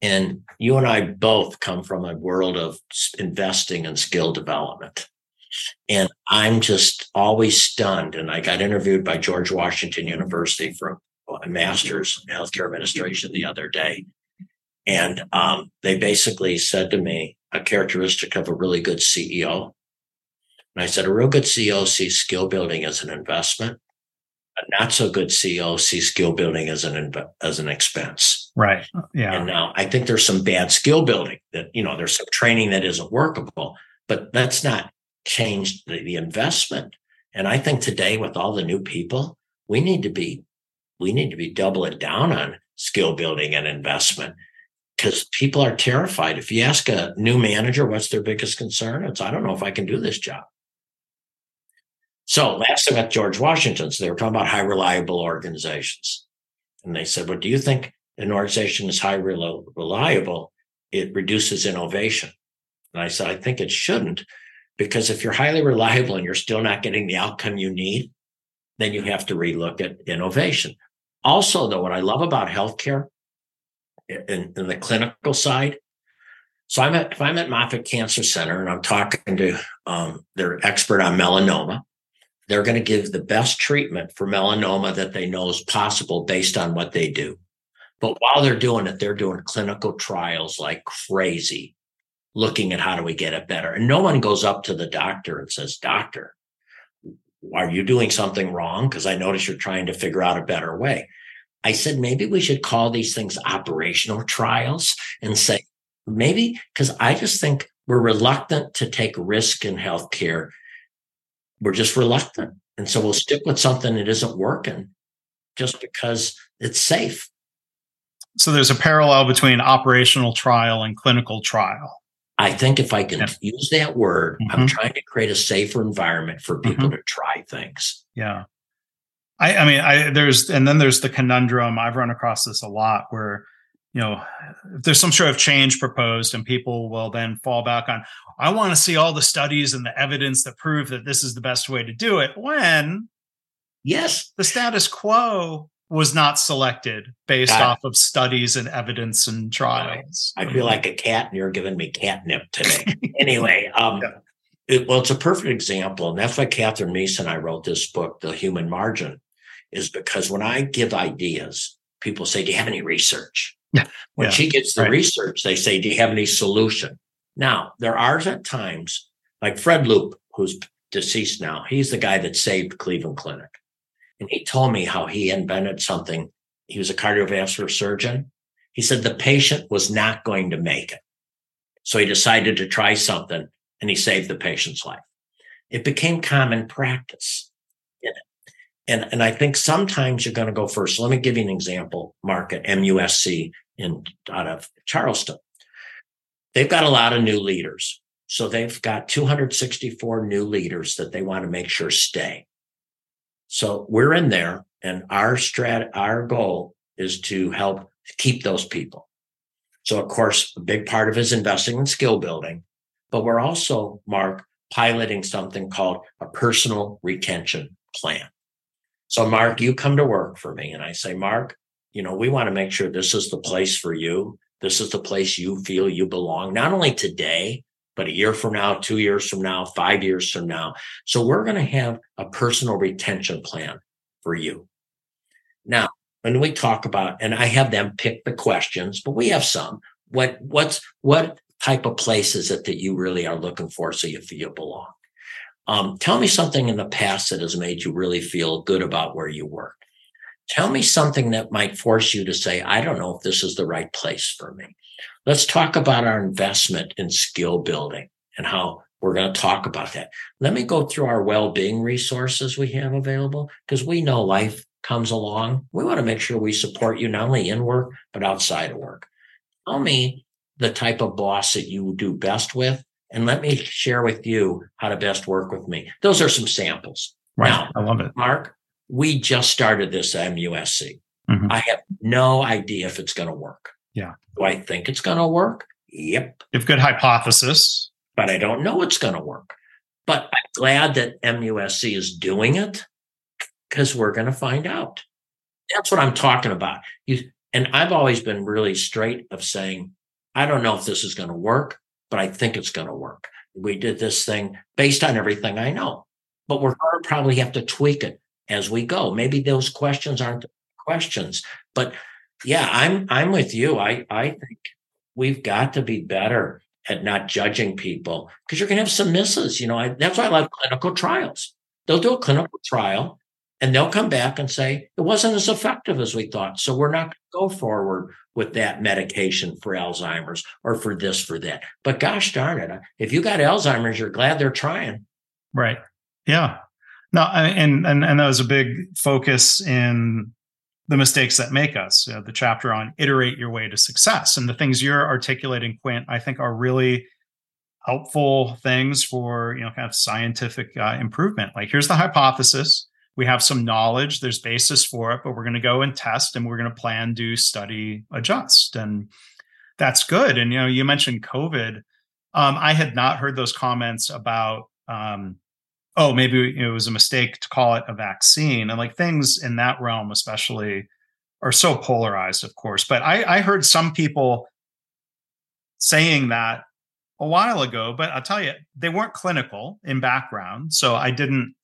And you and I both come from a world of investing in skill development. And I'm just always stunned. And I got interviewed by George Washington University for a master's in healthcare administration the other day. And um, they basically said to me a characteristic of a really good CEO. And I said, a real good CEO sees skill building as an investment a not so good CEO sees skill building as an as an expense. Right. Uh, yeah. And now I think there's some bad skill building that you know there's some training that isn't workable, but that's not changed the, the investment. And I think today with all the new people, we need to be we need to be doubling down on skill building and investment because people are terrified. If you ask a new manager what's their biggest concern, it's I don't know if I can do this job. So last time at George Washington, so they were talking about high reliable organizations. And they said, well, do you think an organization is high reliable? It reduces innovation. And I said, I think it shouldn't, because if you're highly reliable and you're still not getting the outcome you need, then you have to relook at innovation. Also, though, what I love about healthcare in, in the clinical side, so I'm at if I'm at Moffitt Cancer Center and I'm talking to um, their expert on melanoma, they're going to give the best treatment for melanoma that they know is possible based on what they do. But while they're doing it, they're doing clinical trials like crazy, looking at how do we get it better. And no one goes up to the doctor and says, Doctor, are you doing something wrong? Because I notice you're trying to figure out a better way. I said, maybe we should call these things operational trials and say, maybe, because I just think we're reluctant to take risk in healthcare we're just reluctant. And so we'll stick with something that isn't working just because it's safe. So there's a parallel between operational trial and clinical trial. I think if I can yeah. use that word, mm-hmm. I'm trying to create a safer environment for people mm-hmm. to try things. Yeah. I, I mean, I there's and then there's the conundrum. I've run across this a lot where you know, if there's some sort of change proposed and people will then fall back on, I want to see all the studies and the evidence that prove that this is the best way to do it. When, yes, the status quo was not selected based God. off of studies and evidence and trials. I feel like a cat and you're giving me catnip today. anyway, um, yeah. it, well, it's a perfect example. And that's why Katherine Meese and I wrote this book, The Human Margin, is because when I give ideas, people say, Do you have any research? When yeah. she gets the right. research, they say, Do you have any solution? Now, there are at times, like Fred Loop, who's deceased now, he's the guy that saved Cleveland Clinic. And he told me how he invented something. He was a cardiovascular surgeon. He said the patient was not going to make it. So he decided to try something and he saved the patient's life. It became common practice. And, and I think sometimes you're going to go first. Let me give you an example, Mark, at MUSC in out of Charleston. They've got a lot of new leaders. So they've got 264 new leaders that they want to make sure stay. So we're in there and our strat, our goal is to help keep those people. So of course, a big part of is investing in skill building, but we're also, Mark, piloting something called a personal retention plan. So, Mark, you come to work for me, and I say, Mark, you know, we want to make sure this is the place for you. This is the place you feel you belong, not only today, but a year from now, two years from now, five years from now. So, we're going to have a personal retention plan for you. Now, when we talk about, and I have them pick the questions, but we have some. What what's what type of place is it that you really are looking for so you feel you belong? Um, tell me something in the past that has made you really feel good about where you work. Tell me something that might force you to say, I don't know if this is the right place for me. Let's talk about our investment in skill building and how we're going to talk about that. Let me go through our well being resources we have available because we know life comes along. We want to make sure we support you not only in work, but outside of work. Tell me the type of boss that you do best with and let me share with you how to best work with me. Those are some samples. Right. Now, I love it. Mark, we just started this at MUSC. Mm-hmm. I have no idea if it's going to work. Yeah. Do I think it's going to work? Yep. You have good hypothesis. But I don't know it's going to work. But I'm glad that MUSC is doing it because we're going to find out. That's what I'm talking about. You, and I've always been really straight of saying, I don't know if this is going to work but I think it's going to work. We did this thing based on everything I know, but we're going to probably have to tweak it as we go. Maybe those questions aren't questions, but yeah, I'm I'm with you. I I think we've got to be better at not judging people because you're going to have some misses. You know, I, that's why I love clinical trials. They'll do a clinical trial and they'll come back and say it wasn't as effective as we thought. So we're not going to go forward with that medication for Alzheimer's or for this, for that. But gosh darn it, if you got Alzheimer's, you're glad they're trying. Right. Yeah. No, and and and that was a big focus in the mistakes that make us. You know, the chapter on iterate your way to success, and the things you're articulating, Quint, I think are really helpful things for you know kind of scientific uh, improvement like here's the hypothesis we have some knowledge there's basis for it but we're going to go and test and we're going to plan do study adjust and that's good. And you know you mentioned covid. Um, i had not heard those comments about um, oh maybe it was a mistake to call it a vaccine. And like things in that realm especially are so polarized of course. But i i heard some people saying that a while ago, but I'll tell you, they weren't clinical in background. So I didn't,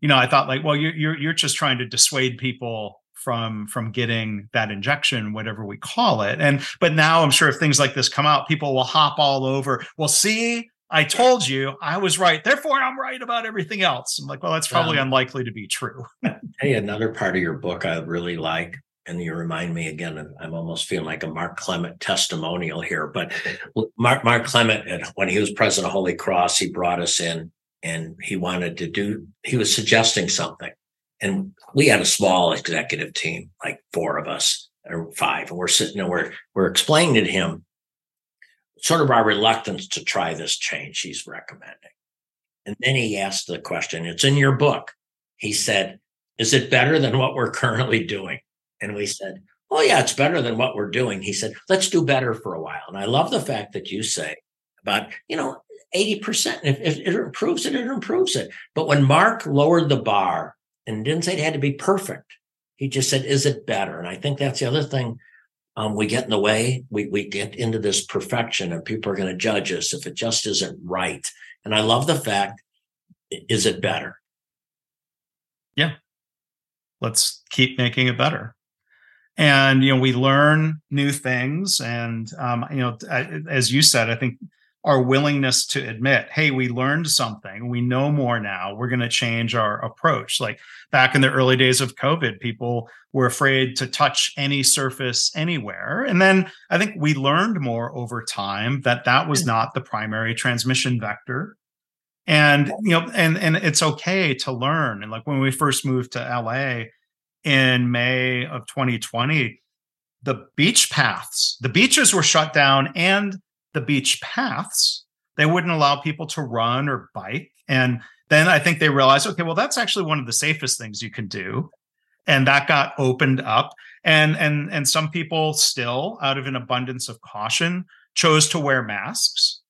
you know, I thought like, well, you're you're you're just trying to dissuade people from from getting that injection, whatever we call it. And but now I'm sure if things like this come out, people will hop all over. Well, see, I told you I was right. Therefore, I'm right about everything else. I'm like, well, that's probably um, unlikely to be true. [LAUGHS] hey, another part of your book I really like and you remind me again, I'm almost feeling like a Mark Clement testimonial here. But [LAUGHS] Mark, Mark Clement, when he was president of Holy Cross, he brought us in and he wanted to do, he was suggesting something. And we had a small executive team, like four of us or five. And we're sitting and we're, we're explaining to him sort of our reluctance to try this change he's recommending. And then he asked the question, it's in your book. He said, is it better than what we're currently doing? And we said, Oh, yeah, it's better than what we're doing. He said, Let's do better for a while. And I love the fact that you say about, you know, 80%. If, if it improves it, it improves it. But when Mark lowered the bar and didn't say it had to be perfect, he just said, Is it better? And I think that's the other thing. Um, we get in the way. We we get into this perfection, and people are going to judge us if it just isn't right. And I love the fact, is it better? Yeah. Let's keep making it better and you know we learn new things and um, you know as you said i think our willingness to admit hey we learned something. We know more now. We're going to change our approach. Like back in the early days of covid people were afraid to touch any surface anywhere. And then i think we learned more over time that that was hmm. not the primary transmission vector. And you know and and it's okay to learn. And like when we first moved to la in May of 2020, the beach paths, the beaches were shut down and the beach paths, they wouldn't allow people to run or bike. And then I think they realized, okay, well, that's actually one of the safest things you can do. And that got opened up. And and and some people still, out of an abundance of caution, chose to wear masks.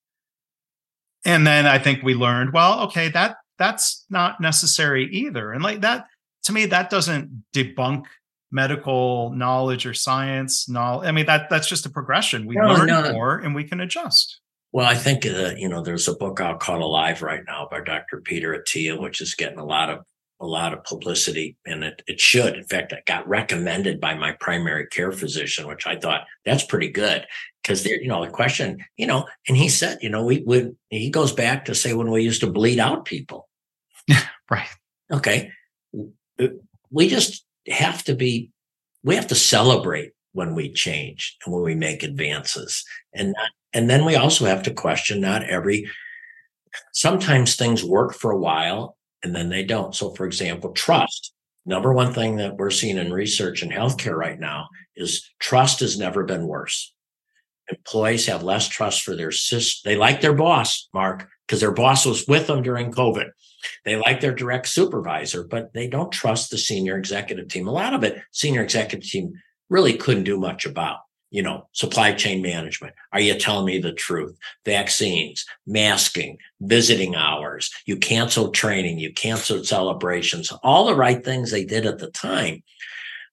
And then I think we learned, well, okay, that that's not necessary either. And like that, to me that doesn't debunk medical knowledge or science knowledge i mean that that's just a progression. We no, learn no. more and we can adjust. Well i think uh, you know there's a book out called Outlive right now by dr peter attia which is getting a lot of a lot of publicity and it, it should. In fact it got recommended by my primary care physician which i thought that's pretty good. Because there you know the question you know and he said you know we would he goes back to say when we used to bleed out people. [LAUGHS] Right. Okay. We just have to be we have to celebrate when we change and when we make advances. And not, and then we also have to question not every sometimes things work for a while and then they don't. So for example trust. Number one thing that we're seeing in research in healthcare right now is trust has never been worse employees have less trust for their system they like their boss mark because their boss was with them during covid they like their direct supervisor, but they don't trust the senior executive team. A lot of it, senior executive team really couldn't do much about. You know, supply chain management. Are you telling me the truth? Vaccines, masking, visiting hours. You canceled training. You canceled celebrations. All the right things they did at the time,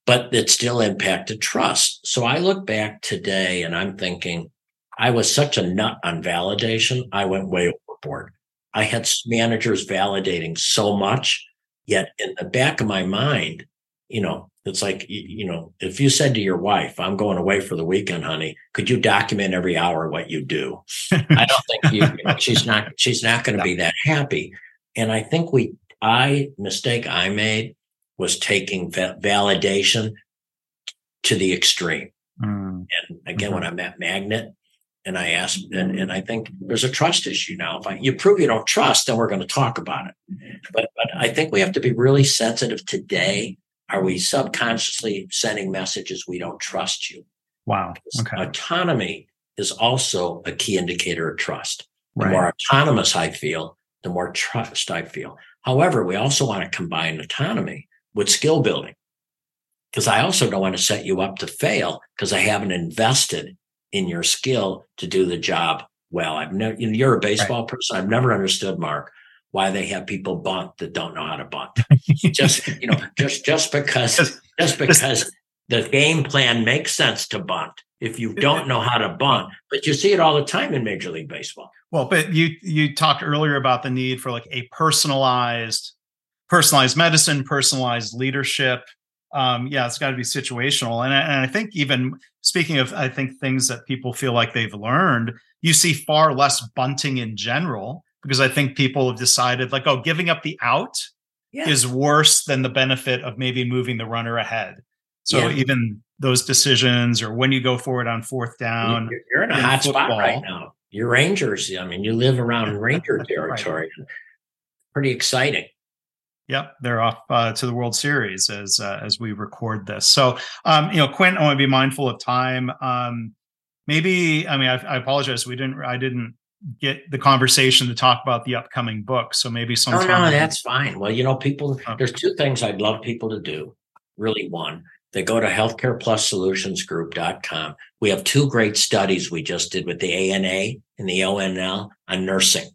but it still impacted trust. So I look back today and I'm thinking, I was such a nut on validation. I went way overboard. I had managers validating so much, yet in the back of my mind, you know, it's like, you know, if you said to your wife, I'm going away for the weekend, honey, could you document every hour what you do? I don't think you, you know, she's not, she's not going [LAUGHS] to be that happy. And I think we, I, mistake I made was taking va- validation to the extreme. Mm. And again, mm-hmm. when I'm at Magnet, and I asked, and, and I think there's a trust issue now. If I, you prove you don't trust, then we're going to talk about it. But, but I think we have to be really sensitive today. Are we subconsciously sending messages we don't trust you? Wow. Okay. Autonomy is also a key indicator of trust. The right. more autonomous I feel, the more trust I feel. However, we also want to combine autonomy with skill building because I also don't want to set you up to fail because I haven't invested in your skill to do the job well. I've never, you're a baseball right. person. I've never understood, Mark, why they have people bunt that don't know how to bunt. [LAUGHS] just, you know, just, just because, just because the game plan makes sense to bunt if you don't know how to bunt, but you see it all the time in Major League Baseball. Well, but you, you talked earlier about the need for like a personalized, personalized medicine, personalized leadership, um, yeah, it's got to be situational. And, and I think even speaking of, I think things that people feel like they've learned, you see far less bunting in general because I think people have decided like, oh, giving up the out yeah. is worse than the benefit of maybe moving the runner ahead. So yeah. even those decisions or when you go forward on fourth down, you're, you're in a in hot football, spot right now. You're Rangers. I mean, you live around [LAUGHS] Ranger territory. right. Pretty exciting. Yep, they're off uh, to the World Series as uh, as we record this. So, um, you know, Quint, I want to be mindful of time. Um, maybe, I mean, I, I, apologize. We didn't, I didn't get the conversation to talk about the upcoming book. So maybe sometime. No, no, that's fine. Well, you know, people. Okay. There's two things I'd love people to do. Really, one, they go to healthcareplussolutionsgroup.com. We have two great studies we just did with the ANA and the ONL on nursing,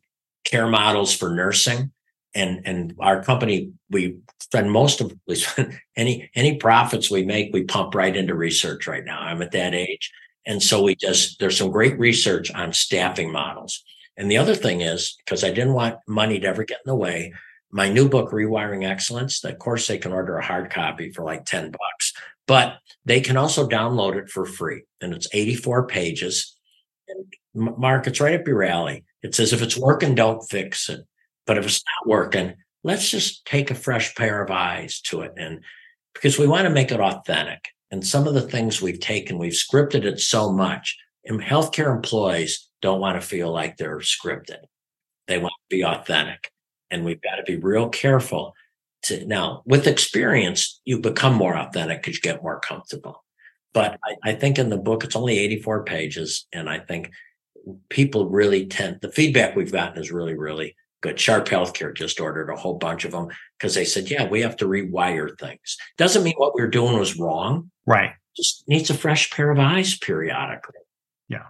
care models for nursing and and our company we spend most of we spend [LAUGHS] any any profits we make we pump right into research right now. I'm at that age. And so we just there's some great research on staffing models. And the other thing is because i didn't want money to ever get in the way my new book rewiring excellence of course they can order a hard copy for like 10 bucks but they can also download it for free and it's 84 pages. And mark it's right up your alley. It says if it's working don't fix it but if it's not working, let's just take a fresh pair of eyes to it. And because we want to make it authentic. And some of the things we've taken, we've scripted it so much. And healthcare employees don't want to feel like they're scripted. They want to be authentic. And we've got to be real careful to now with experience, you become more authentic because you get more comfortable. But I, I think in the book, it's only 84 pages. And I think people really tend, the feedback we've gotten is really, really good. Sharp Healthcare just ordered a whole bunch of them because they said, yeah, we have to rewire things. Doesn't mean what we are doing was wrong. Right. Just needs a fresh pair of eyes periodically. Yeah.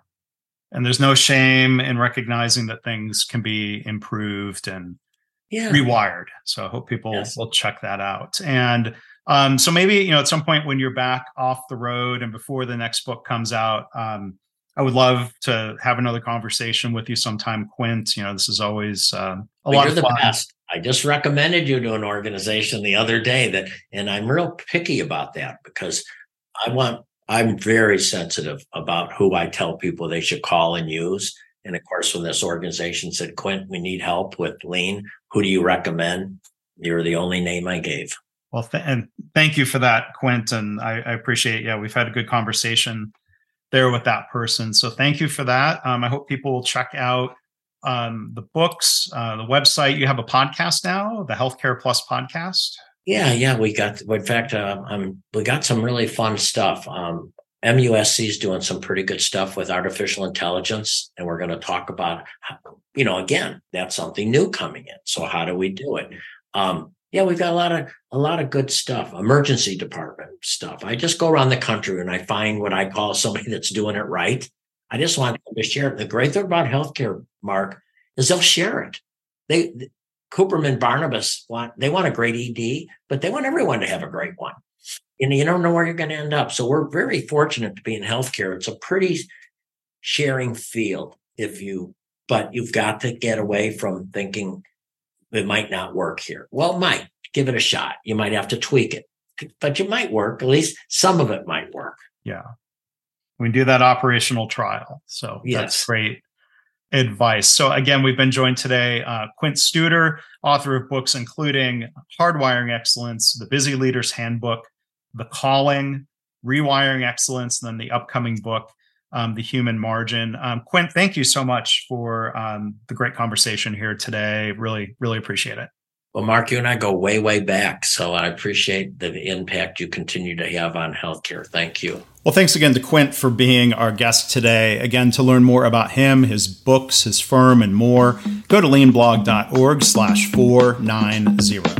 And there's no shame in recognizing that things can be improved and yeah. rewired. So I hope people yes. will check that out. And um, so maybe, you know, at some point when you're back off the road and before the next book comes out, um, I would love to have another conversation with you sometime, Quint. You know, this is always uh, a lot of fun. Best. I just recommended you to an organization the other day that, and I'm real picky about that because I want, I'm very sensitive about who I tell people they should call and use. And of course, when this organization said, Quint, we need help with lean, who do you recommend? You're the only name I gave. Well, th- and thank you for that, Quint. And I, I appreciate, yeah, we've had a good conversation there with that person. So thank you for that. Um, I hope people will check out um, the books, uh, the website. You have a podcast now, the Healthcare Plus podcast. Yeah, yeah, we got. In fact, uh, um, we got some really fun stuff. Um, MUSC is doing some pretty good stuff with artificial intelligence, and we're going to talk about, how, you know, again, that's something new coming in. So how do we do it? Um, yeah, we've got a lot of a lot of good stuff, emergency department stuff. I just go around the country and I find what I call somebody that's doing it right. I just want them to share it. The great thing about healthcare, Mark, is they'll share it. They Cooperman Barnabas want they want a great ED, but they want everyone to have a great one. And you don't know where you're going to end up. So we're very fortunate to be in healthcare. It's a pretty sharing field if you, but you've got to get away from thinking it might not work here. Well, it might give it a shot. You might have to tweak it, but you might work. At least some of it might work. Yeah. We do that operational trial. So yes. that's great advice. So again, we've been joined today, uh, Quint Studer, author of books including Hardwiring Excellence, The Busy Leader's Handbook, The Calling, Rewiring Excellence, and then the upcoming book, um, the human margin. Um, Quint, thank you so much for um, the great conversation here today. Really, really appreciate it. Well, Mark, you and I go way, way back. So I appreciate the impact you continue to have on healthcare. Thank you. Well, thanks again to Quint for being our guest today. Again, to learn more about him, his books, his firm, and more, go to leanblog.org slash 490.